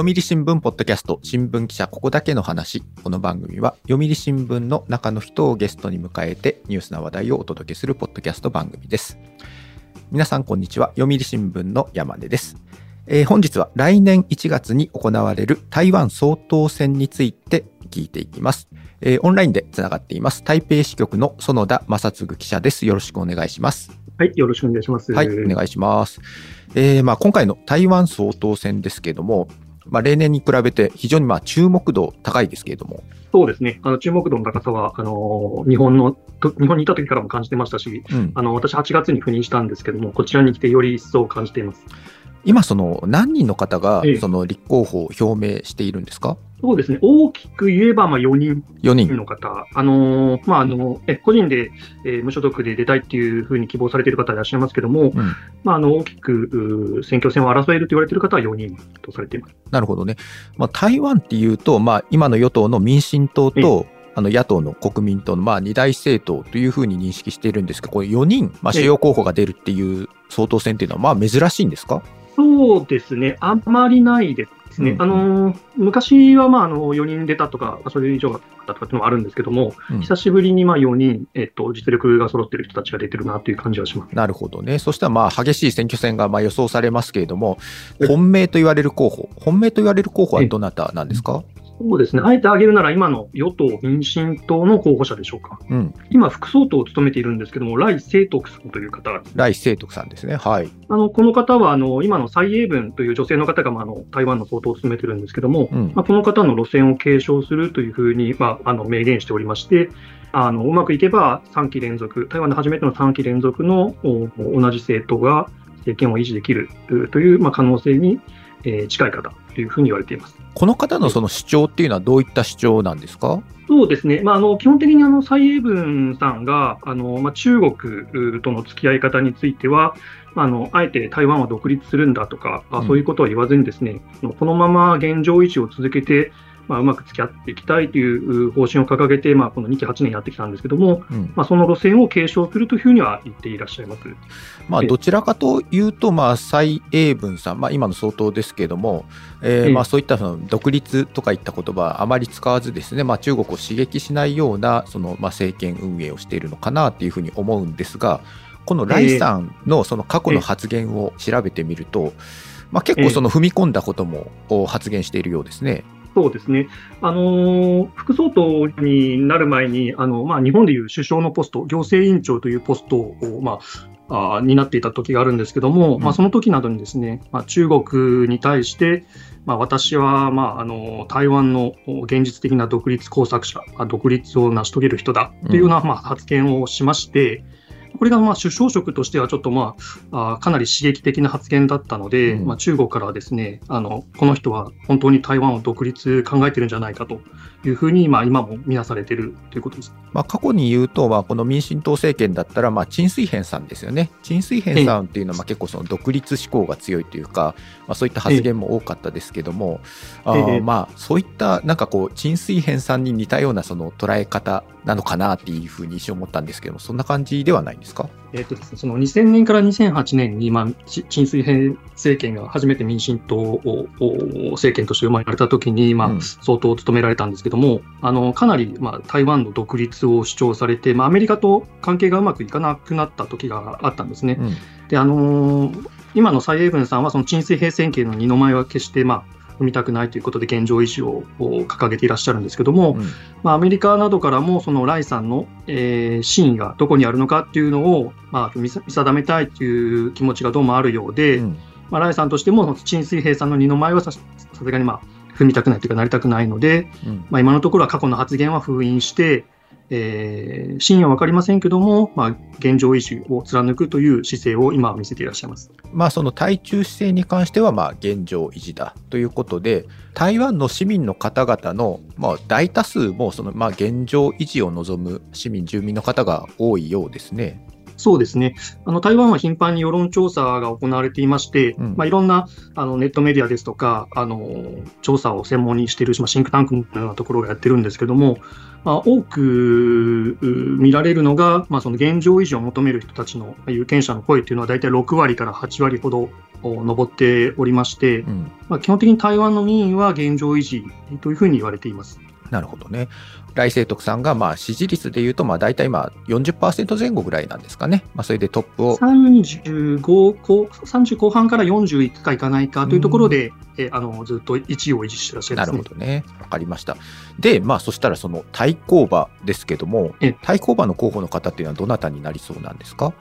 読売新聞ポッドキャスト新聞記者ここだけの話。この番組は読売新聞の中の人をゲストに迎えてニュースな話題をお届けするポッドキャスト番組です。皆さんこんにちは。読売新聞の山根です、えー、本日は来年1月に行われる台湾総統選について聞いていきます、えー、オンラインでつながっています。台北支局の園田正嗣記者です。よろしくお願いします。はい、よろしくお願いします。はい、お願いします。えー、まあ今回の台湾総統選ですけれども、まあ、例年に比べて非常にまあ注目度高いですけれども。そうですね。あの注目度の高さは、あの日本の日本にいた時からも感じてましたし、うん、あの私8月に赴任したんですけども、こちらに来てより一層感じています。今、その何人の方がその立候補を表明しているんですか、そうですね、大きく言えばまあ4人。の方、あのー、まあ、あのえ個人で、えー、無所属で出たいっていうふうに希望されている方いらっしゃいますけれども、うん、まあ、あの大きく選挙戦を争えると言われている方は4人とされています。なるほどね、まあ、台湾っていうと、まあ、今の与党の民進党と、あの野党の国民党のまあ二大政党というふうに認識しているんですが、これ4人、まあ、主要候補が出るっていう総統選っていうのは、まあ珍しいんですか？そうですね、あんまりないですね、うん、あの昔はまああの4人出たとか、それ以上だったとかっていうのもあるんですけども、うん、久しぶりにまあ4人、えっと、実力が揃ってる人たちが出てるなという感じはします。なるほどね、そしたらまあ激しい選挙戦がまあ予想されますけれども、本命と言われる候補、本命と言われる候補はどなたなんですか、そうですね、あえて挙げるなら、今の与党・民進党の候補者でしょうか、うん、今、副総統を務めているんですけども、来清徳さんという方です、ね、来清徳さんですね、はい、あのこの方はあの今の蔡英文という女性の方が、まあ、あの台湾の総統を務めてるんですけども、うん、まあ、この方の路線を継承するというふうに、まあ、あの明言しておりまして、あのうまくいけば3期連続、台湾で初めての3期連続の同じ政党が政権を維持できるという、まあ、可能性に、えー、近い方というふうに言われています。この方のその主張っていうのは、どういった主張なんですか？そうですね、まあ、あの基本的にあの蔡英文さんがあの、まあ、中国との付き合い方については、あのあえて台湾は独立するんだとか、うん、そういうことは言わずに、ですねこのまま現状維持を続けて、まあ、うまく付き合っていきたいという方針を掲げて、まあ、この2期8年やってきたんですけども、うん、まあ、その路線を継承するというふうには言っていらっしゃいます、まあ、どちらかというと、まあ、蔡英文さん、まあ、今の総統ですけれども、えーまあ、そういったその独立とかいった言葉はあまり使わずですね、まあ、中国を刺激しないようなその、まあ、政権運営をしているのかなというふうに思うんですが、このライさんのその過去の発言を調べてみると、まあ、結構その踏み込んだことも発言しているようですね。そうですね、あの副総統になる前に、あのまあ、日本でいう首相のポスト、行政委員長というポストを、まあ、あ担っていた時があるんですけども、うん、まあ、その時などにですね、まあ、中国に対して、まあ、私は、まあ、あの台湾の現実的な独立工作者、独立を成し遂げる人だというような、まあ、発言をしまして、これがまあ首相職としてはちょっとまああかなり刺激的な発言だったので、うん、まあ、中国からはですねあのこの人は本当に台湾を独立考えてるんじゃないかというふうに、まあ、今も見なされているということです、まあ、過去に言うと、まあ、この民進党政権だったら、まあ、陳水扁さんですよね、陳水扁さんっていうのはまあ結構その独立志向が強いというか、まあ、そういった発言も多かったですけども、あまあ、そういったなんかこう、陳水扁さんに似たようなその捉え方なのかなっていうふうに一瞬思ったんですけども、そんな感じではないんですか？えっとですね、その2000年から2008年に、まあ、陳水扁政権が初めて民進党を政権として生まれたときに、まあ、総統を務められたんですけども、あのかなり、まあ、台湾の独立を主張されて、まあ、アメリカと関係がうまくいかなくなった時があったんですね。うん、であのー、今の蔡英文さんは、その陳水扁政権の二の舞は決して、まあ、踏みたくないということで現状維持を掲げていらっしゃるんですけども、うん、まあ、アメリカなどからもそのライさんの、えー、真意がどこにあるのかっていうのを、まあ、見定めたいという気持ちがどうもあるようで、うん、まあ、ライさんとしても陳水平さんの二の舞はさすがに、まあ、踏みたくないというかなりたくないので、うん、まあ、今のところは過去の発言は封印して、えー、真意は分かりませんけども、まあ、現状維持を貫くという姿勢を今見せていらっしゃいます。まあ、その対中姿勢に関しては、まあ、現状維持だということで、台湾の市民の方々の、まあ、大多数もその、まあ、現状維持を望む市民、住民の方が多いようですね。そうですねあの台湾は頻繁に世論調査が行われていまして、うん、まあ、いろんなあのネットメディアですとかあの調査を専門にしている、まあ、シンクタンクのようなところがやってるんですけども、まあ、多く見られるのが、まあ、その現状維持を求める人たちの有権者の声というのは大体6割から8割ほど上っておりまして、うん。まあ、基本的に台湾の民意は現状維持というふうに言われています。なるほどね。来世徳さんがまあ支持率でいうとまあ大体今40%前後ぐらいなんですかね。まあそれでトップを。35後30後半から40いくかいかないかというところで、えあのずっと1位を維持してらっしゃいなるますね。ほどね。わかりました。で、まあそしたらその対抗馬ですけどもえ、対抗馬の候補の方っていうのはどなたになりそうなんですか？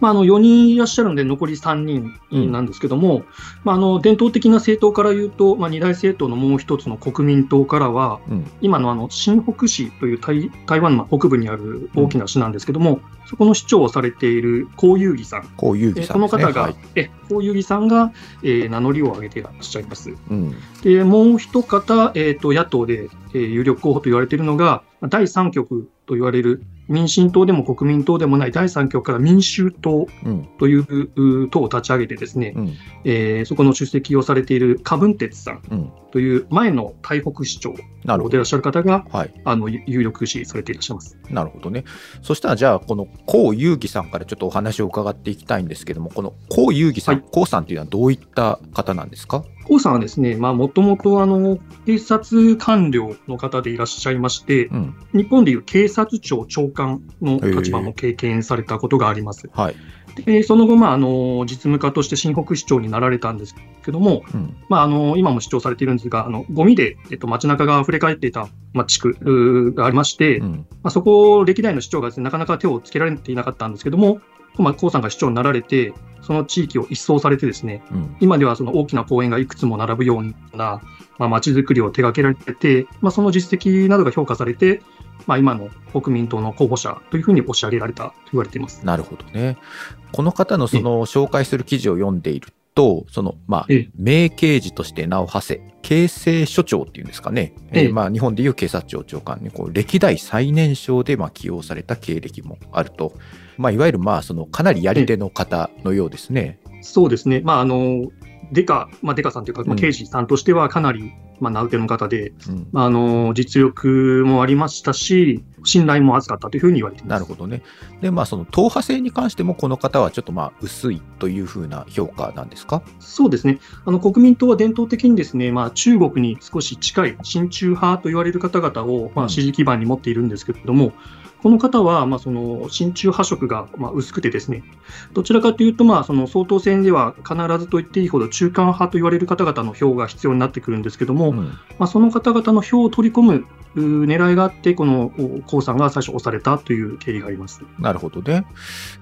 まあ、あの4人いらっしゃるので、残り3人なんですけども、まあ、あの伝統的な政党から言うと、まあ、二大政党のもう一つの国民党からは、うん。今のあの新北市という台台湾の北部にある大きな市なんですけども、そこの市長をされている江遊義さん、こういうえさんね。この方が、はい。え江遊義さんが、えー名乗りを上げていらっしゃいます。うん。でもう一方、えーと、野党で、えー有力候補と言われているのが、第三極と言われる民進党でも国民党でもない第三極から民衆党うん。というう党を立ち上げてですね、うん。えーそこの出席をされている柯文哲さんうん。という前の台北市長。でいらっしゃる方がはい。あの有有力視されていらっしゃいます。なるほどね。そしたらじゃあ、この江遊義さんからちょっとお話を伺っていきたいんですけども、この江遊義さん、はい江さんっていうのはどういった方なんですか？江さんはですね、まあ、もともとあの警察官僚の方でいらっしゃいまして、うん。日本でいう警察庁長官の立場も経験されたことがあります。はい。でその後、まあ、あの実務家として新北市長になられたんですけども、うん。まあ、あの今も市長されているんですが、あのゴミで、えっと、街中が溢れ返っていた、まあ、地区がありまして、うん。まあ、そこを歴代の市長がです、ね、なかなか手をつけられていなかったんですけども、まあ、江さんが市長になられて、その地域を一掃されてですね、うん。今ではその大きな公園がいくつも並ぶような、まあ、街づくりを手掛けられてて、まあ、その実績などが評価されて、まあ、今の国民党の候補者というふうに押し上げられたと言われています。なるほどね。この方のその紹介する記事を読んでいると、その、まあええ、名刑事として名を馳せ、警政署長っていうんですかね。えーええまあ、日本でいう警察庁長官に、こう、歴代最年少で、まあ、起用された経歴もあると。まあ、いわゆる、まあ、その、かなりやり手の方のようですね。そうですね、まあ、あのデカ、まあ、デカさんというか、まあ、うん刑事さんとしてはかなり、まあ、名受けの方で、うん。まあ、あの実力もありましたし、信頼も厚かったというふうに言われています。なるほどね。で、まあ、その、党派性に関しても、この方はちょっと、まあ、薄いというふうな評価なんですか？そうですね。あの国民党は伝統的にですね、まあ、中国に少し近い親中派と言われる方々を、まうんあ、支持基盤に持っているんですけれども、この方は、まあ、その親中派色が、まあ、薄くてですね、どちらかというと、まあ、その総統選では必ずと言っていいほど中間派と言われる方々の票が必要になってくるんですけども、うん。まあ、その方々の票を取り込む狙いがあって、このお江さんが最初押されたという経緯があります。なるほどね。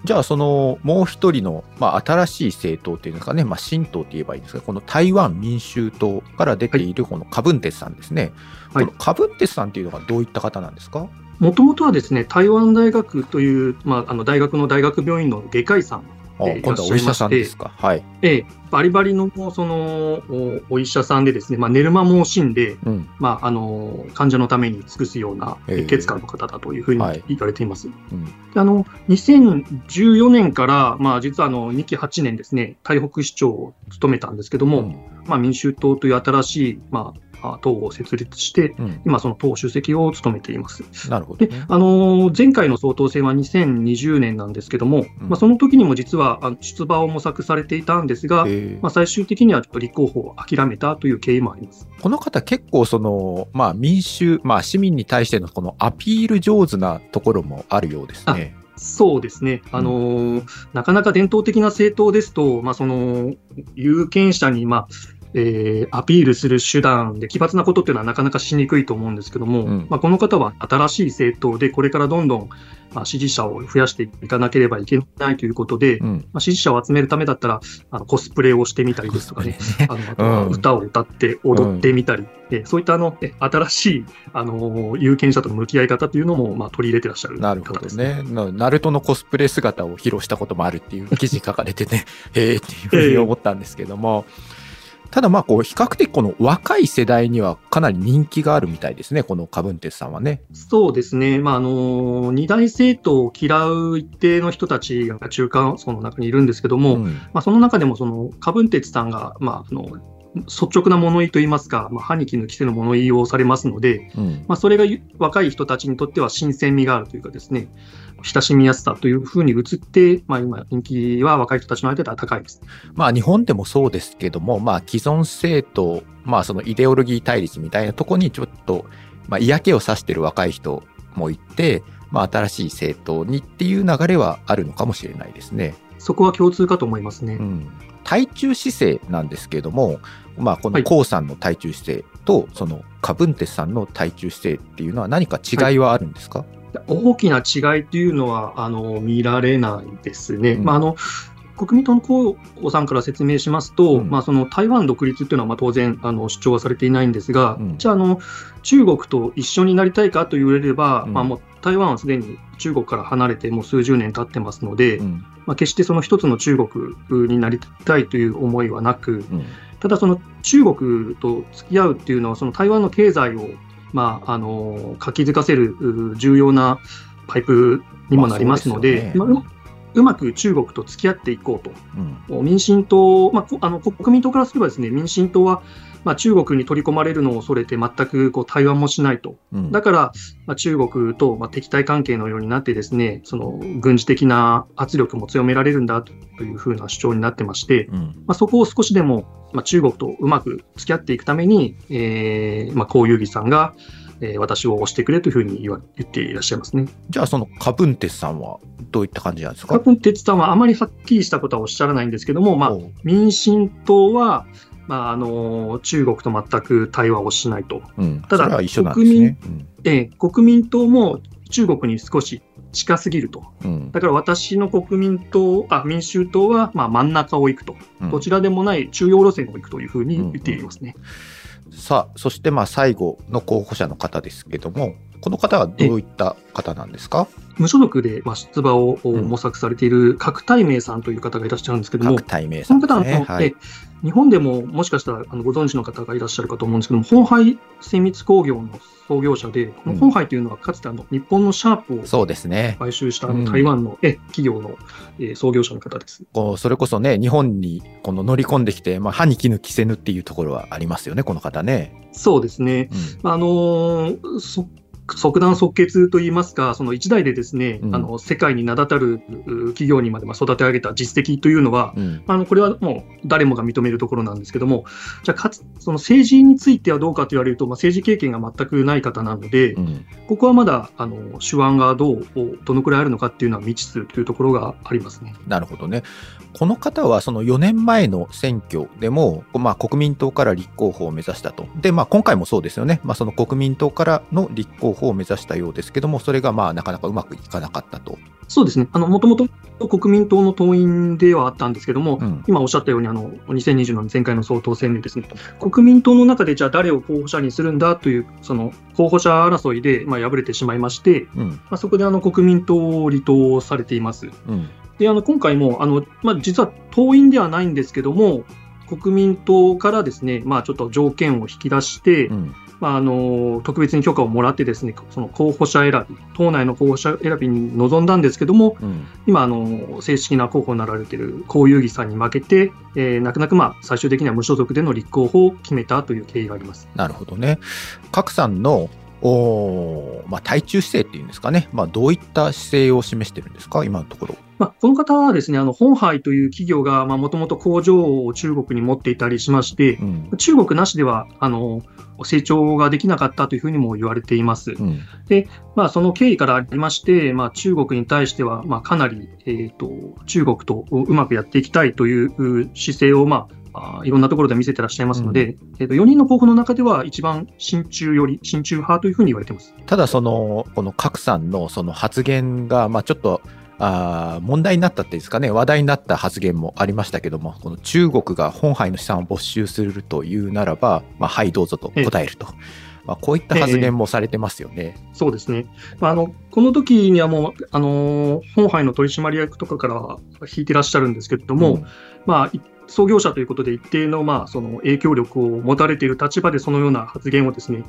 じゃあ、その、もう一人の、まあ、新しい政党っていうんですかね、まあ、新党って言えばいいんですが、この台湾民衆党から出ている、このカブンテスさんですね。はいこのカブンテスさんっていうのがどういった方なんですか？もともとはですね、台湾大学という、まあ、あの大学の大学病院の外科医さんあえー今度はお医者さんですか？はい。ええ、バリバリのそのおお医者さんでですね、まあ、寝る間も惜しんで、うん。まあ、あの患者のために尽くすようなええ血管の方だというふうにはい言われています。うん。であの2014年から、まあ、実はあの2期8年ですね、台北市長を務めたんですけども、うんまあ、民衆党という新しい、まあ、あ党を設立して、うん。今、その党主席を務めています。なるほどね。であの前回の総統選は2020年なんですけども、うんまあ、その時にも実は出馬を模索されていたんですが、えーまあ、最終的にはちょっと立候補を諦めたという経緯もあります。この方結構その、まあ民衆、まあ市民に対してのこのアピール上手なところもあるようですね。そうですね、あのーなかなか伝統的な政党ですと、まあ、その有権者に、まあえーアピールする手段で奇抜なことっていうのはなかなかしにくいと思うんですけども、うんまあ、この方は新しい政党で、これからどんどん、まあ、支持者を増やしていかなければいけないということで、うん。まあ、支持者を集めるためだったら、あのコスプレをしてみたりですとかね、あのあとはうん歌を歌って踊ってみたり、えそういったあのえ新しい、あの有権者との向き合い方というのも、まあ、取り入れてらっしゃるなるほど方ですね。ね。なナルトのコスプレ姿を披露したこともあるっていう記事書かれてね、へえっていうふうに思ったんですけども、ただまあこう比較的この若い世代にはかなり人気があるみたいですね、このカブンテスさんはね。そうですね、まああの二大政党を嫌う一定の人たちが中間層の中にいるんですけども、うんまあ、その中でもそのカブンテツさんが、まあ、あの率直な物言いといいますか、まあ、歯に衣着せぬ物言いをされますので、うんまあ、それが若い人たちにとっては新鮮味があるというかですね、親しみやすさというふうに移って、まあ、今、人気は若い人たちの間では高いです。まあ日本でもそうですけども、まあ既存政党、まあそのイデオロギー対立みたいなとこにちょっと、まあ嫌気をさしてる若い人もいて、まあ新しい政党にっていう流れはあるのかもしれないですね。そこは共通かと思いますね。うん。対中姿勢なんですけれども、まあこのはい。江さんの対中姿勢と、そのカブンテスさんの対中姿勢っていうのは何か違いはあるんですか、大きな違いというのはあの見られないですね。うん。まあ、あの国民党の河野さんから説明しますと、うん。まあ、その台湾独立っていうのはまあ当然あの主張はされていないんですが、うん。じゃああの、中国と一緒になりたいかと言われれば、うん。まあ、もう台湾はすでに中国から離れてもう数十年経ってますので、うん。まあ、決してその一つの中国になりたいという思いはなく、うんただその中国と付き合うっていうのは、その台湾の経済を、まあ、あの活気づかせるう重要なパイプにもなりますので、まあそうまあううまく中国と付き合っていこうと。うん民進党、まあ、こあの国民党からすればですね、民進党は、まあ、中国に取り込まれるのを恐れて全くこう対話もしないと。うんだから、まあ、中国とまあ敵対関係のようになってですね、その軍事的な圧力も強められるんだというふうな主張になってまして、うんまあ、そこを少しでも、まあ、中国とうまく付き合っていくために、えーまあ、こういうさんが、えー私を押してくれというふうに言わ言っていらっしゃいますね。じゃあそのカブンテスさんはどういった感じなんですか？カプンテツさんはあまりはっきりしたことはおっしゃらないんですけども、まあ、民進党は、まあ、あの中国と全く対話をしないと。うん、ただそれは一緒なんですね。えー国民党も中国に少し近すぎると。うんうんだから私の国民党、あ民衆党はまあ真ん中を行くと。うんどちらでもない中央路線を行くというふうに言っていますね。さあ、そしてまあ最後の候補者の方ですけども、この方はどういった方なんですか？無所属でまあ出馬をん模索されている角対明さんという方がいらっしゃるんですけども、各対名さその方の、んですね。はいえ。日本でももしかしたらあのご存知の方がいらっしゃるかと思うんですけども、本廃精密工業の創業者で、この本廃というのはかつてあの日本のシャープをそうですね。買収した台湾の、え企業の、えー創業者の方です。こうそれこそね、日本にこの乗り込んできて、まあ、歯に衣着せぬっていうところはありますよね、この方ね。そうですね。うんまああのーそ即断即決といいますか、その一代でですね、うんあの世界に名だたるう企業にまでまあ育て上げた実績というのは、うんあのこれはもう誰もが認めるところなんですけども、じゃあかつ、その政治についてはどうかと言われると、まあ、政治経験が全くない方なので、うんここはまだあの手腕がどう、どのくらいあるのかっていうのは未知数というところがありますね。なるほどね。この方はその4年前の選挙でも、まあ、国民党から立候補を目指したと。で、まあ、今回もそうですよね。まあ、その国民党からの立候補を目指したようですけども、それがまあなかなかうまくいかなかったと。そうですね。あの、もともと国民党の党員ではあったんですけども、うん今おっしゃったように、あの、2020年前回の総統選でですね、国民党の中でじゃあ誰を候補者にするんだという、その候補者争いで、まあ、敗れてしまいまして、うんまあ、そこであの国民党を離党されています。うんで、あの、今回も、あの、まあ、実は党員ではないんですけども、国民党からですね、まあ、ちょっと条件を引き出して、うんまあ、あの特別に許可をもらってですね、その候補者選び、党内の候補者選びに臨んだんですけども、うん今、あの正式な候補になられている江遊義さんに負けて、えー、泣く泣く、まあ、最終的には無所属での立候補を決めたという経緯があります。なるほどね。賀来さんのおーまあ、対中姿勢っていうんですかね、まあ、どういった姿勢を示してるんですか、今のところ。まあ、この方はですね、あの本杯という企業がもともと工場を中国に持っていたりしましてう、ん中国なしではあの成長ができなかったというふうにも言われています。うんまあ、その経緯からありまして、まあ、中国に対しては、まあ、かなり、えー、と中国とうまくやっていきたいという姿勢を、まあ、あいろんなところで見せてらっしゃいますので、えー、と4人の候補の中では一番親中より親中派というふうに言われています。ただその、この賀来さんのその発言が、まあ、ちょっと、あー問題になったっていうんですかね、話題になった発言もありましたけども、この中国が本杯の資産を没収するというならば、まあ、はい、どうぞと答えると。まあ、こういった発言もされてますよね。そうですね。まあ、あのこの時にはもう、あのー本杯の取締役とかからは引いてらっしゃるんですけれども、うんまあ、い創業者ということで一定の,、まあその影響力を持たれている立場でそのような発言をですね、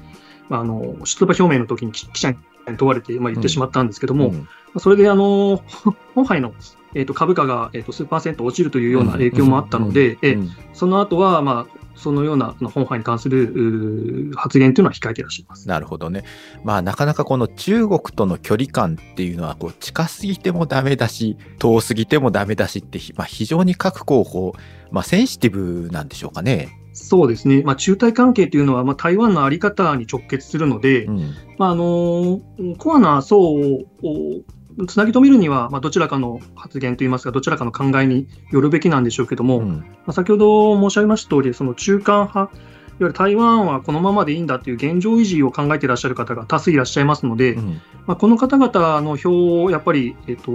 まあ、あの出馬表明の時に記記者に問われて、まあ、言ってしまったんですけども、うん。それであの 本杯の、えー、と株価が、えー、と数パーセント落ちるというような影響もあったので、えうん。その後は、まあそのような本派に関する発言というのは控えていらっしゃいます。なるほどね。まあ、なかなかこの中国との距離感っていうのは、こう近すぎてもダメだし、遠すぎてもダメだしって、まあ、非常に各候補、まあ、センシティブなんでしょうかね。そうですね、まあ、中台関係というのは、まあ、台湾の在り方に直結するので、うん、まあ、あのコアな層をつなぎ止めるには、まあ、どちらかの発言といいますか、どちらかの考えによるべきなんでしょうけども、うん、まあ、先ほど申し上げました通り、その中間派、いわゆる台湾はこのままでいいんだという現状維持を考えていらっしゃる方が多数いらっしゃいますので、うん、まあ、この方々の票をやっぱり、えっと、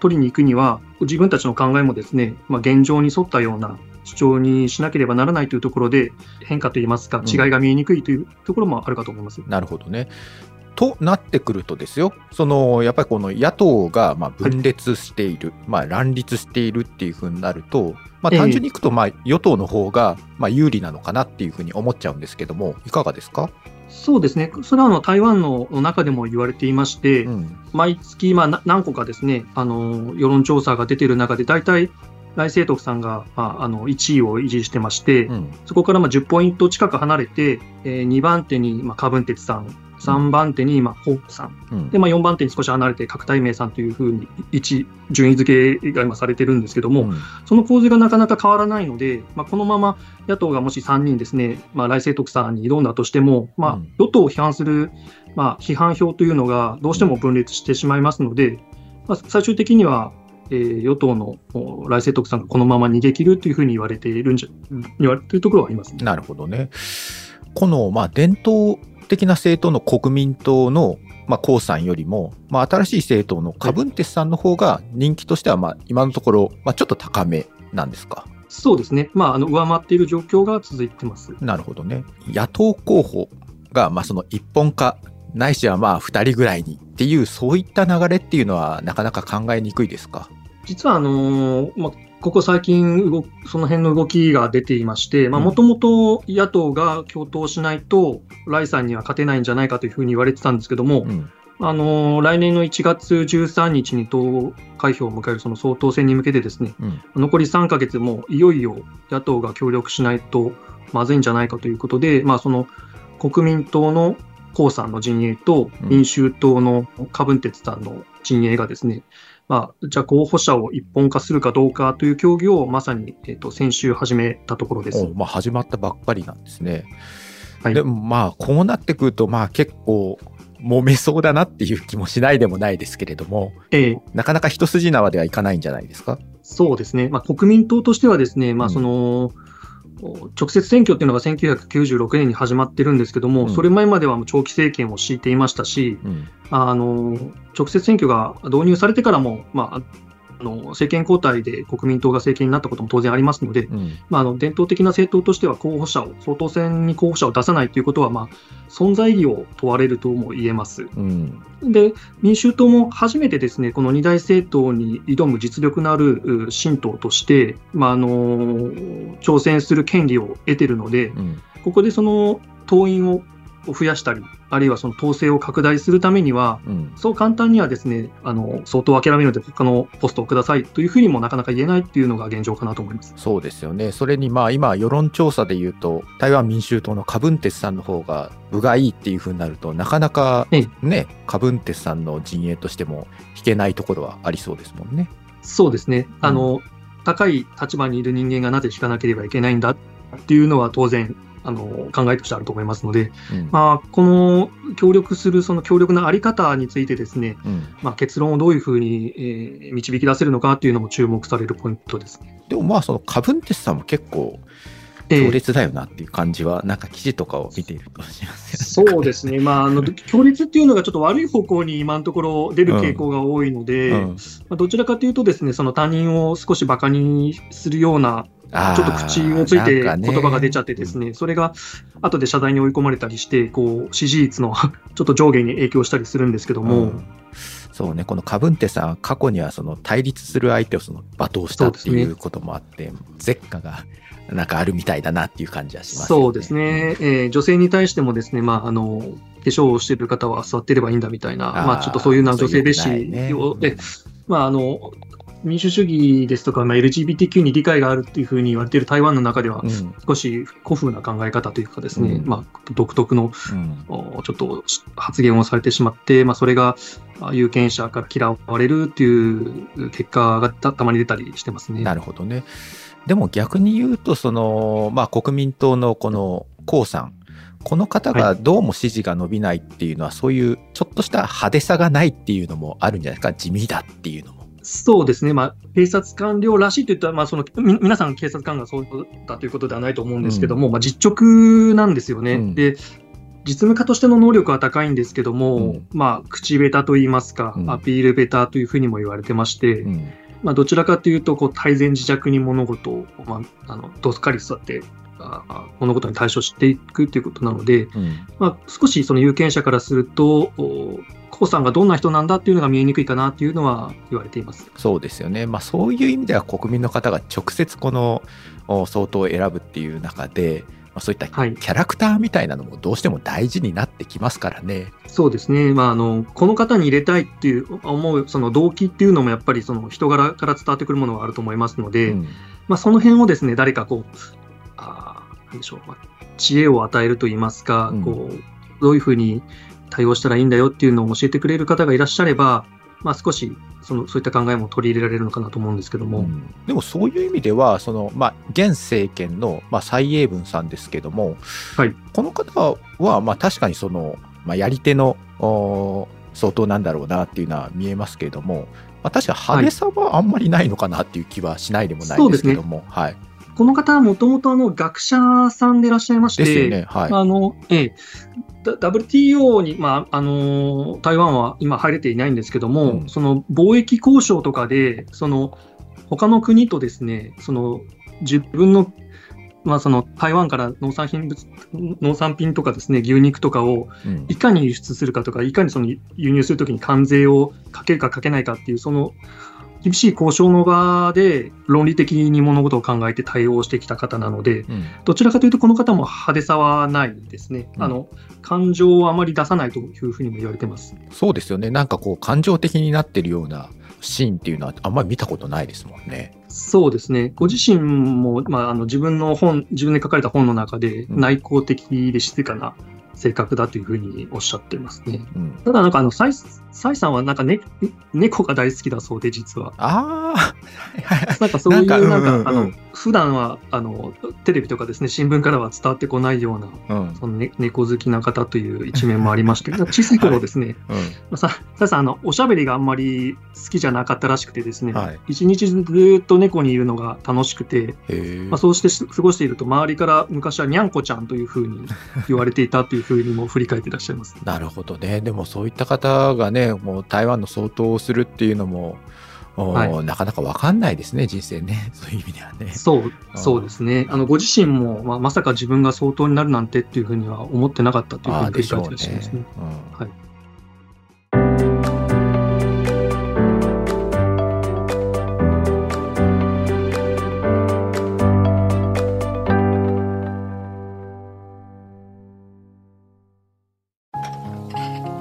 取りに行くには、自分たちの考えもですね、まあ、現状に沿ったような主張にしなければならないというところで、変化といいますか、違いが見えにくいというところもあるかと思います。なるほどね。となってくるとですよ、そのやっぱりこの野党がま分裂している、はい、まあ、乱立しているっていうふうになると、まあ、単純にいくとま与党の方がま有利なのかなっていうふうに思っちゃうんですけども、いかがですか？そうですね、それはあの台湾の中でも言われていまして、うん、毎月まあ何個かですねあの世論調査が出ている中で、大体来清徳さんが、まあ、あの1位を維持してまして、うん、そこからまあ10ポイント近く離れて、えー、2番手にまあ柯文哲さん、3番手に今、ホープさん、うん、でまあ、4番手に少し離れて角対明さんというふうに1順位付けが今されてるんですけども、うん、その構図がなかなか変わらないので、まあ、このまま野党がもし3人ですね、まあ、来清徳さんに挑んだとしても、まあ、与党を批判する、まあ、批判票というのがどうしても分裂してしまいますので、まあ、最終的にはえー、与党の来清徳さんがこのまま逃げ切るというふうに言われているんじゃ、言われているところはあります、ね、なるほどね。この、まあ、伝統的な政党の国民党の、まあ、江さんよりも、まあ、新しい政党のカブンテスさんの方が人気としては、まあ、今のところ、まあ、ちょっと高めなんですか？そうですね。まあ、あの、上回っている状況が続いてます。なるほどね。野党候補が、まあ、その一本化、ないしはまあ、二人ぐらいにっていう、そういった流れっていうのは、なかなか考えにくいですか？実は、あのー、まあ、ここ最近動、その辺の動きが出ていまして、もともと野党が共闘しないと、ライさんには勝てないんじゃないかというふうに言われてたんですけども、うん、あの来年の1月13日に投開票を迎えるその総統選に向けて、ですね、うん、残り3か月もいよいよ野党が協力しないとまずいんじゃないかということで、まあ、その国民党の江さんの陣営と民衆党の柯文哲さんの陣営がですね、まあ、じゃあ候補者を一本化するかどうかという協議をまさに、えーと、先週始めたところです。まあ、始まったばっかりなんですね。はい、でもまあこうなってくるとまあ結構揉めそうだなっていう気もしないでもないですけれども、ええ、なかなか一筋縄ではいかないんじゃないですか？そうですね、まあ、国民党としてはですね、まあその、うん直接選挙っていうのが1996年に始まってるんですけども、うん、それ前までは長期政権を敷いていましたし、うん、あの直接選挙が導入されてからも、まあ、あの政権交代で国民党が政権になったことも当然ありますので、うん、まあ、あの伝統的な政党としては候補者を、総統選に候補者を出さないということは、まあ、存在意義を問われるとも言えます。うん、で、民衆党も初めてですね、この二大政党に挑む実力のある新党として、まあ、あの挑戦する権利を得ているので、うん、ここでその党員をを増やしたり、あるいはその統制を拡大するためには、うん、そう簡単にはですね、あの相当諦めるので、他のポストをくださいというふうにもなかなか言えないっていうのが現状かなと思います。そうですよね、それにまあ今、世論調査でいうと、台湾民衆党のカブンテスさんの方が部がいいっていうふうになると、なかなかね、カブンテスさんの陣営としても引けないところはありそうですもんね。そうですね、あの、うん、高い立場にいる人間がなぜ引かなければいけないんだっていうのは当然あの考えとしてあると思いますので、うん、まあ、この協力するその協力のあり方についてですね、うん、まあ、結論をどういうふうに、えー、導き出せるのかというのも注目されるポイントです、ね、でもまあそのカブンテスさんも結構強烈だよなっていう感じは、えー、なんか記事とかを見ているとします、ね、そうですね、まあ、あの強烈っていうのがちょっと悪い方向に今のところ出る傾向が多いので、うん、まあ、どちらかというとですね、その他人を少し馬鹿にするようなちょっと口をついて言葉が出ちゃってですね、ねそれが後で謝罪に追い込まれたりして、こう支持率の ちょっと上下に影響したりするんですけども。うん、そうね、このカブンテさん、過去にはその対立する相手をその罵倒したっていうこともあって、ね、絶下がなんかあるみたいだなっていう感じはします、ね、そうですね、えー、女性に対してもですね、まあ、あの化粧をしている方は座ってればいいんだみたいな、まあ、ちょっとそういうな女性蔑視を、ね、まあ、あの民主主義ですとか、まあ、LGBTQ に理解があるっていうふうに言われている台湾の中では、うん少し古風な考え方というかですね、うんまあ、独特のちょっと発言をされてしまって、まあ、それがあ有権者から嫌われるっていう結果がたたまに出たりしてますね。なるほどね。でも逆に言うと、その、まあ、国民党のこの江さん、この方がどうも支持が伸びないっていうのは、そういうちょっとした派手さがないっていうのもあるんじゃないですか、地味だっていうのも。そうですね、まあ、警察官僚らしいといったら、まあ、そのみ皆さん警察官がそうだということではないと思うんですけども、まあ、実直なんですよね。うん。で実務家としての能力は高いんですけども、うん。まあ、口下手といいますか、うん。アピール下手というふうにも言われてまして、うん。まあ、どちらかというと、こう、泰然自若に物事を、まあ、あの、どっかり座って、ああ物事に対処していくということなので、うんまあ、少しその有権者からすると、おコウさんがどんな人なんだっていうのが見えにくいかなっていうのは言われています。そうですよね。まあ、そういう意味では国民の方が直接このお総統を選ぶっていう中で、まあ、そういったキはいャラクターみたいなのもどうしても大事になってきますからね。そうですね、まあ、あのこの方に入れたいっていう思うその動機っていうのもやっぱりその人柄から伝わってくるものがあると思いますので、うんまあ、その辺をですね誰かこうあーなんでしょう、まあ、知恵を与えるといいますか、うん。こうどういうふうに対応したらいいんだよっていうのを教えてくれる方がいらっしゃれば、まあ、少しそのそういった考えも取り入れられるのかなと思うんですけども、うん。でもそういう意味ではその、まあ、現政権の、まあ、蔡英文さんですけども、はい。この方は、まあ、確かにその、まあ、やり手のお総統なんだろうなっていうのは見えますけれども、まあ、確か派手さはあんまりないのかなっていう気はしないでもないですけども、はい、この方はもともと学者さんでいらっしゃいまして、ね。はい。あの、ええ、だ WTO に、まあ、あの、台湾は今入れていないんですけども、うん。その貿易交渉とかで、その、他の国とですね、その、自分の、まあ、その台湾から農産品物、農産品とかですね、牛肉とかをうん。いかに輸出するかとか、いかにその輸入するときに関税をかけるかかけないかっていう、その厳しい交渉の場で論理的に物事を考えて対応してきた方なので、うんどちらかというと、この方も派手さはないですね。うんあの感情をあまり出さないというふうにも言われてます。そうですよね。なんかこう感情的になってるようなシーンっていうのはあんまり見たことないですもんね。そうですね。ご自身も、まあ、あの自分の本、自分で書かれた本の中でうん内向的で静かな性格だというふうにおっしゃってますね。うん、ただ、なんかあの、サイサイさんはなんか、ね、猫が大好きだそうで、実は。ああ、なんかそういう、ななんんかあの、普段は、あの、テレビとかですね、新聞からは伝わってこないような、うん、その、ね、猫好きな方という一面もありまして、小さい頃ですね、うん、まあさささんあの、おしゃべりがあんまり好きじゃなかったらしくてですね、はい。一日ずっと猫にいるのが楽しくて、まあ、そうしてし過ごしていると、周りから昔はにゃんこちゃんというふうに言われていたというふうにも振り返っていらっしゃいます。なるほどね。でもそういった方がね、もう台湾の総統をするっていうのも、おはなかなかわかんないですね、人生ね。そういう意味ではね。そうそうですねあのご自身も、まあ、まさか自分が総統になるなんてっていうふうには思ってなかったというふうに振り返ってらっしゃいますね。。うんはい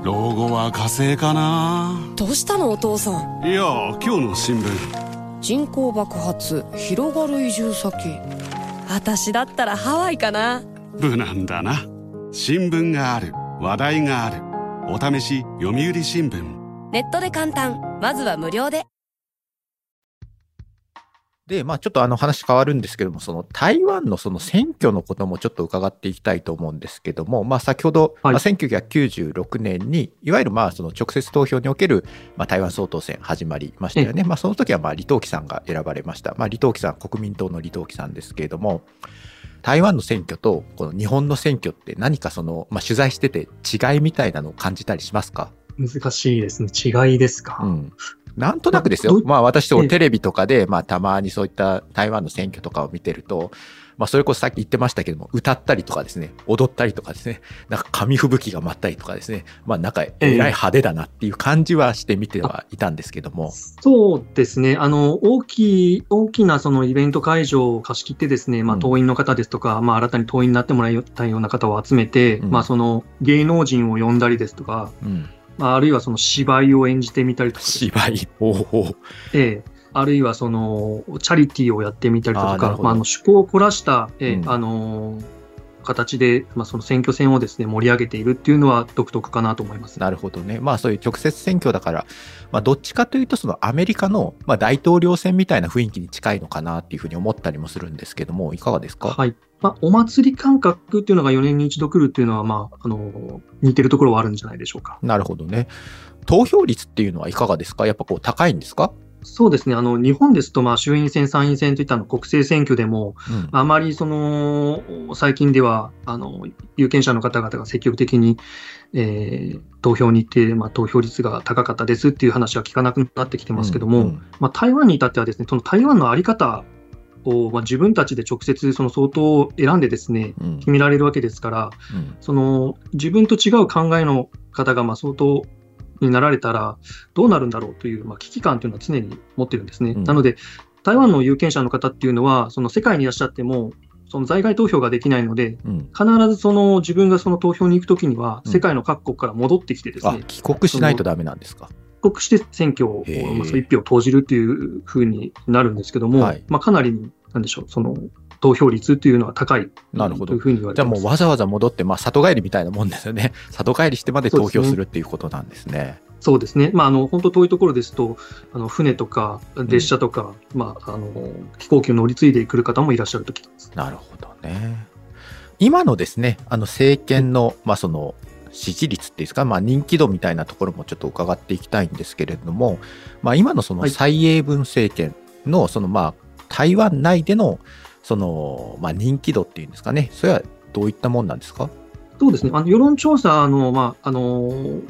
老後は火星かなどうしたのお父さん？いや今日の新聞。人口爆発広がる移住先。私だったらハワイかな。無難だな。新聞がある。話題がある。お試し読売新聞。ネットで簡単。まずは無料でで、まあちょっとあの話変わるんですけども、その台湾のその選挙のこともちょっと伺っていきたいと思うんですけども、まあ先ほど、はいまあ1996年に、いわゆるまあその直接投票における、まあ、台湾総統選始まりましたよね。まあその時はまあ李登輝さんが選ばれました。まあ李登輝さん、国民党の李登輝さんですけれども、台湾の選挙とこの日本の選挙って何かその、まあ取材してて違いみたいなのを感じたりしますか？難しいですね。違いですか？うん。なんとなくです。よまあ私とええテレビとかで、まあたまにそういった台湾の選挙とかを見てると、まあそれこそさっき言ってましたけども、歌ったりとかですね、踊ったりとかですね、なんか紙吹雪が舞ったりとかですね、まあなんかえらい派手だなっていう感じはして見てはいたんですけども。そうですね。あの、大きい、大きなそのイベント会場を貸し切ってですね、まあ、うん党員の方ですとか、まあ、新たに党員になってもらいたいような方を集めて、うんまあ、その芸能人を呼んだりですとか、うん。まあ、あるいはその芝居を演じてみたりとか芝居。おお。ええあるいはそのチャリティーをやってみたりだとか、あまあ、あの趣向を凝らした、えうんあの形で、まあ、その選挙戦をですね盛り上げているっていうのは独特かなと思います。なるほどね。まあそういう直接選挙だから、まあどっちかというとそのアメリカの、まあ、大統領選みたいな雰囲気に近いのかなっていうふうに思ったりもするんですけども、いかがですか？はい。まあ、お祭り感覚っていうのが4年に一度来るっていうのは、まあ、あの、似てるところはあるんじゃないでしょうか。なるほどね。投票率っていうのはいかがですか？やっぱこう高いんですか？そうですね。あの、日本ですと、まあ、衆院選、参院選といったあの国政選挙でも、うん。あまりその、最近では、あの、有権者の方々が積極的に、えー投票に行って、まあ、投票率が高かったですっていう話は聞かなくなってきてますけども、うんうんまあ、台湾に至ってはですね、その台湾のあり方を、まあ、自分たちで直接その相当を選んでですね、うん。決められるわけですから、うん。その自分と違う考えの方がまあ相当になられたらどうなるんだろうというまあ危機感というのは常に持ってるんですね。うん。なので、台湾の有権者の方っていうのは、その世界にいらっしゃっても、その在外投票ができないので、うん。必ずその自分がその投票に行くときには、うん。世界の各国から戻ってきてですね、あ帰国しないとダメなんですか？帰国して選挙を、まあ、そう一票を投じるっていうふうになるんですけども、はいまあ、かなり、なんでしょう、その投票率っていうのは高いなるほどというふうに言われじゃ。あもうわざわざ戻って、まあ里帰りみたいなもんですよね。里帰りしてまで投票するっていうことなんですね。そうですね。まあ、あの、本当遠いところですと、あの、船とか、列車とか、まあ、あの、飛行機を乗り継いでくる方もいらっしゃると聞きます。なるほどね。今のですね、あの政権の、まあその、支持率っていうんですか、まあ人気度みたいなところもちょっと伺っていきたいんですけれども、まあ今のそのはい。蔡英文政権の、そのまあ台湾内での、その、まあ人気度っていうんですかね、それはどういったもんなんですか？そうですね。あの、世論調査の、まあ、あの、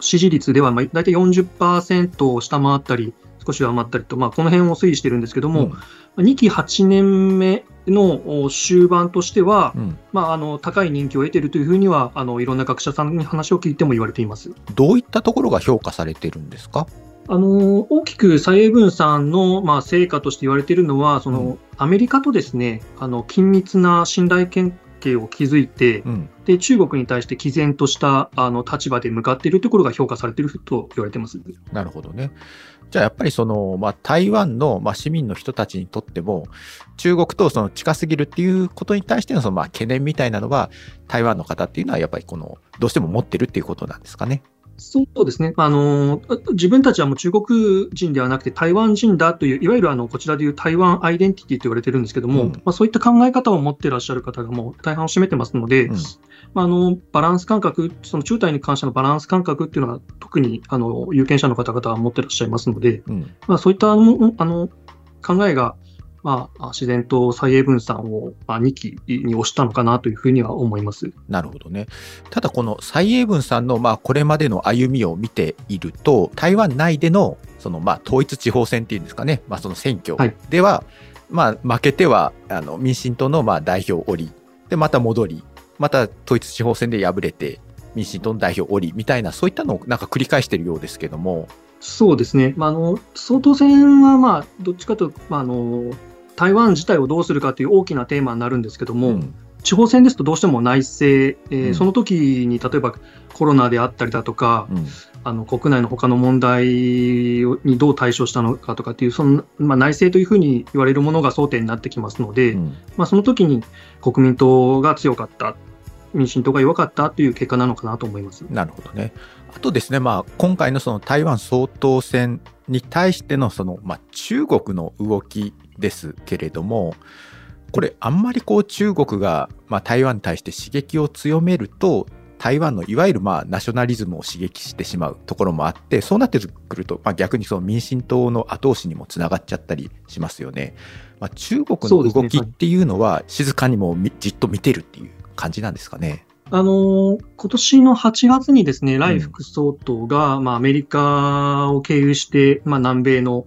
支持率では、まあ、大体40%を下回ったり、少し上回ったりと、まあ、この辺を推移してるんですけども、2期8年目のお終盤としては、うんうんまあ、あの、高い人気を得ているというふうには、あの、いろんな学者さんに話を聞いても言われています。どういったところが評価されてるんですか？あの大きく蔡英文さんの、まあ、成果として言われているのは、そのうんアメリカとですねあの緊密な信頼関係を築いて、うん。で中国に対して毅然としたあの立場で向かっているところが評価されていると言われています。なるほどね。じゃあやっぱりその、まあ、台湾の、まあ、市民の人たちにとっても、中国とその近すぎるっていうことに対してのその、まあ、懸念みたいなのは、台湾の方っていうのはやっぱりこの、どうしても持ってるっていうことなんですかね。そうですね、あの自分たちはもう中国人ではなくて台湾人だという、いわゆるあのこちらでいう台湾アイデンティティと言われてるんですけども、うん。まあ、そういった考え方を持っていらっしゃる方がもう大半を占めてますので、うん。まあ、あのバランス感覚、その中台に関してのバランス感覚っていうのは、特にあの有権者の方々は持ってらっしゃいますので、うん。まあ、そういったあのあの考えが、まあ、自然と蔡英文さんを、まあ、2期に押したのかなというふうには思います。なるほどね。ただこの蔡英文さんの、まあ、これまでの歩みを見ていると、台湾内での、その、まあ、統一地方選っていうんですかね、まあ、その選挙はいでは、まあ、負けては、あの、民進党の、まあ、代表を降り、で、また戻り、また統一地方選で敗れて、民進党の代表を降り、みたいな、そういったのをなんか繰り返しているようですけども、そうですね、まあ、あの総統選は、まあ、どっちかというと、まあ、あの台湾自体をどうするかという大きなテーマになるんですけども、うん地方選ですとどうしても内政、えーうんその時に例えばコロナであったりだとか、うんあの国内の他の問題にどう対処したのかとかっていう、そのまあ、内政というふうに言われるものが争点になってきますので、うんまあ、その時に国民党が強かった、民進党が弱かったという結果なのかなと思います。なるほどね。あとですね、まあ、今回のその台湾総統選に対してのその、まあ、中国の動きですけれども、これ、あんまりこう中国が、まあ、台湾に対して刺激を強めると、台湾のいわゆるまあナショナリズムを刺激してしまうところもあって、そうなってくると、まあ、逆にその民進党の後押しにもつながっちゃったりしますよね。まあ、中国の動きっていうのは、静かにもみじっと見てるっていう感じなんですかね。あのー今年の8月にですね、頼副総統が、まあ、アメリカを経由して、まあ、南米の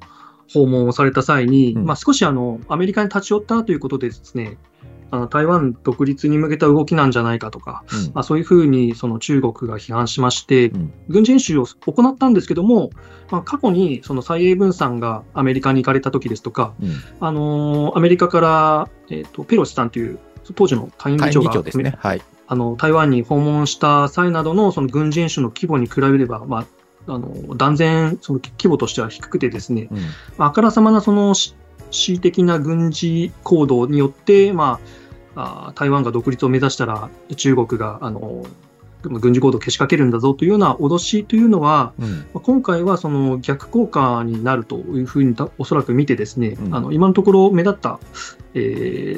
訪問をされた際に、うんまあ、少しあのアメリカに立ち寄ったということでですね、あの台湾独立に向けた動きなんじゃないかとか、うんまあ、そういうふうにその中国が批判しまして、うん軍事演習を行ったんですけども、まあ、過去にその蔡英文さんがアメリカに行かれた時ですとか、うんあのーアメリカから、えー、とペロシさんという当時の下院議長がね。はい。あの台湾に訪問した際などのその軍事演習の規模に比べれば、まあ、あの断然その規模としては低くてですね、うん。まああからさまなそのし恣意的な軍事行動によって、まあ、あー台湾が独立を目指したら中国があの軍事行動をけしかけるんだぞというような脅しというのは、うん。まあ今回はその逆効果になるというふうにだおそらく見てですね、うん。あの今のところ目立った、え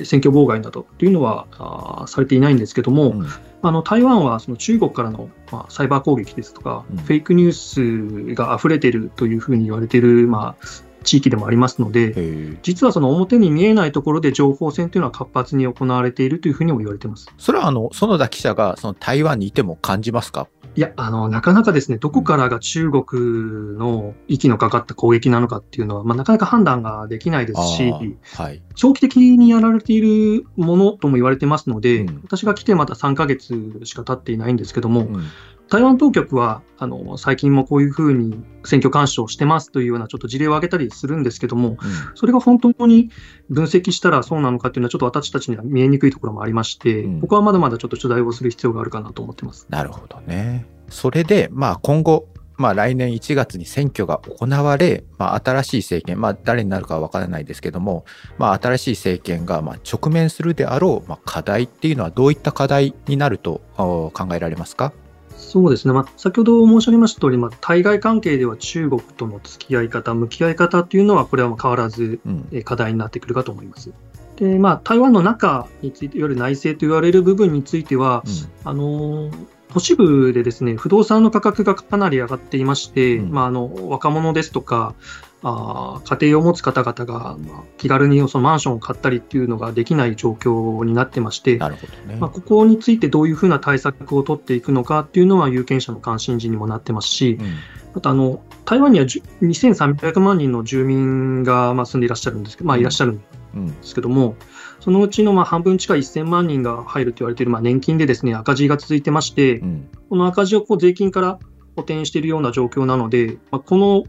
ー選挙妨害などというのはあーされていないんですけども、うん。あの台湾はその中国からの、まあ、サイバー攻撃ですとか、うん。フェイクニュースが溢れているというふうに言われている、まあ、地域でもありますので、実はその表に見えないところで情報戦というのは活発に行われているというふうにも言われています。それはあの園田記者がその台湾にいても感じますか？いや、あの、なかなかですね、どこからが中国の息のかかった攻撃なのかっていうのは、まあ、なかなか判断ができないですし、はい。長期的にやられているものとも言われてますので、うん。私が来てまだ3ヶ月しか経っていないんですけども、うん台湾当局はあの最近もこういうふうに選挙干渉してますというようなちょっと事例を挙げたりするんですけども、それが本当に分析したらそうなのかというのは、ちょっと私たちには見えにくいところもありまして、うん僕はまだまだちょっと取材をする必要があるかなと思ってます。なるほどね。それで、まあ今後、まあ来年1月に選挙が行われ、まあ新しい政権、まあ誰になるかはわからないですけども、まあ新しい政権がまあ直面するであろう、まあ、課題っていうのはどういった課題になるとお考えられますか？そうですね、まあ、先ほど申し上げました通り、まあ、対外関係では中国との付き合い方、向き合い方というのは、これは変わらず課題になってくるかと思います。で、まあ、台湾の中について、いわゆる内政と言われる部分については、あのー都市部でですね、不動産の価格がかなり上がっていまして、うん。まあ、あの、若者ですとか、あー家庭を持つ方々が、まあ、気軽にそのマンションを買ったりっていうのができない状況になってまして、なるほどね。まあ、ここについてどういうふうな対策を取っていくのかっていうのは有権者の関心事にもなってますし、うん。またあの台湾にはじゅ2300万人の住民がまあ住んでいらっしゃるんですけど、まあ、いらっしゃるんうんですけども、そのうちのまあ半分近い1000万人が入ると言われているまあ年金でですね赤字が続いてまして、うん。この赤字をこう税金から補填しているような状況なので、まあ、このお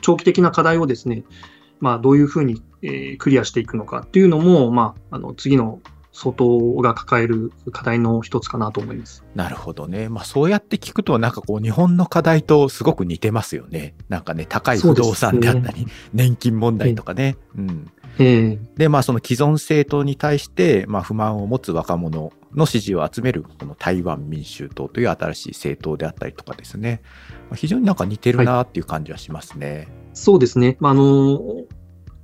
長期的な課題をですね、まあ、どういうふうに、えークリアしていくのかっていうのも、まあ、あの次の総統が抱える課題の一つかなと思います。なるほどね。まあそうやって聞くとなんかこう日本の課題とすごく似てますよね。なんかね、高い不動産であったり、年金問題とかね。うん。ええで、まあその既存政党に対して、まあ不満を持つ若者の支持を集める、この台湾民衆党という新しい政党であったりとかですね。まあ非常になんか似てるなっていう感じはしますね。そうですね。まあ、あの、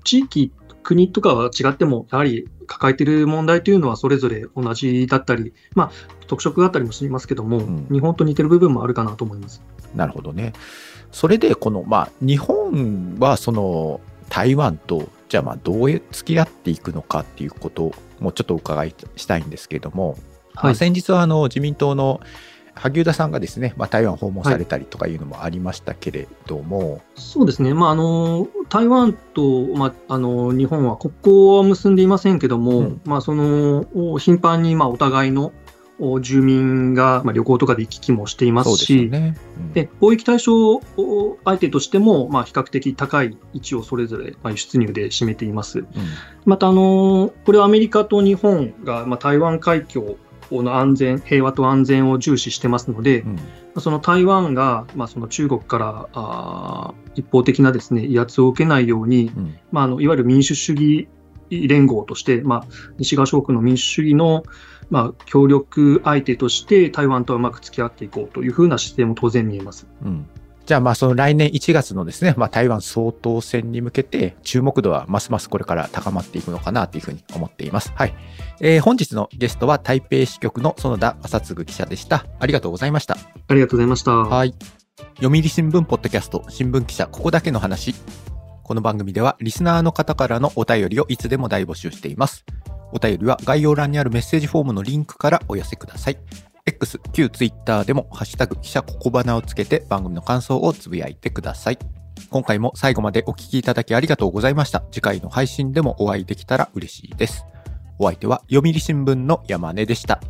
地域、国とかは違っても、やはり抱えている問題というのはそれぞれ同じだったり、まあ、特色があったりもしますけども、ん日本と似てる部分もあるかなと思います。なるほどね。それで、この、まあ日本はその台湾と、じゃあまあどう付き合っていくのかっていうこともちょっとお伺いしたいんですけれども、まあ、はい。先日はあの自民党の萩生田さんがですね、まあ、台湾訪問されたりとかいうのもありましたけれども、そうですね。まあ、あの、台湾と、まあ、あの、日本は国交は結んでいませんけども、うんまあ、その、お頻繁に、まあ、お互いのお住民が、まあ、旅行とかで行き来もしていますすし、よね。うんで貿易対象相手としても、まあ、比較的高い位置をそれぞれまあ輸出入で占めています。うんまた、あのこれはアメリカと日本が、まあ、台湾海峡の安全、平和と安全を重視してますので、うんその台湾が、まあ、その中国からあー一方的なですね、威圧を受けないように、うんまあ、あのいわゆる民主主義連合として、まあ、西側諸国の民主主義の、まあ、協力相手として台湾とはうまく付き合っていこうというふうな姿勢も当然見えます。うんじゃあまあその来年1月のですね、まあ、台湾総統選に向けて注目度はますますこれから高まっていくのかなというふうに思っています。はい。えー本日のゲストは台北支局の園田正嗣記者でした。ありがとうございました。ありがとうございました。はい。読売新聞ポッドキャスト新聞記者ここだけの話。この番組ではリスナーの方からのお便りをいつでも大募集しています。お便りは概要欄にあるメッセージフォームのリンクからお寄せください。X、旧 Twitter でもハッシュタグ記者ここばなをつけて番組の感想をつぶやいてください。今回も最後までお聞きいただきありがとうございました。次回の配信でもお会いできたら嬉しいです。お相手は読売新聞の山根でした。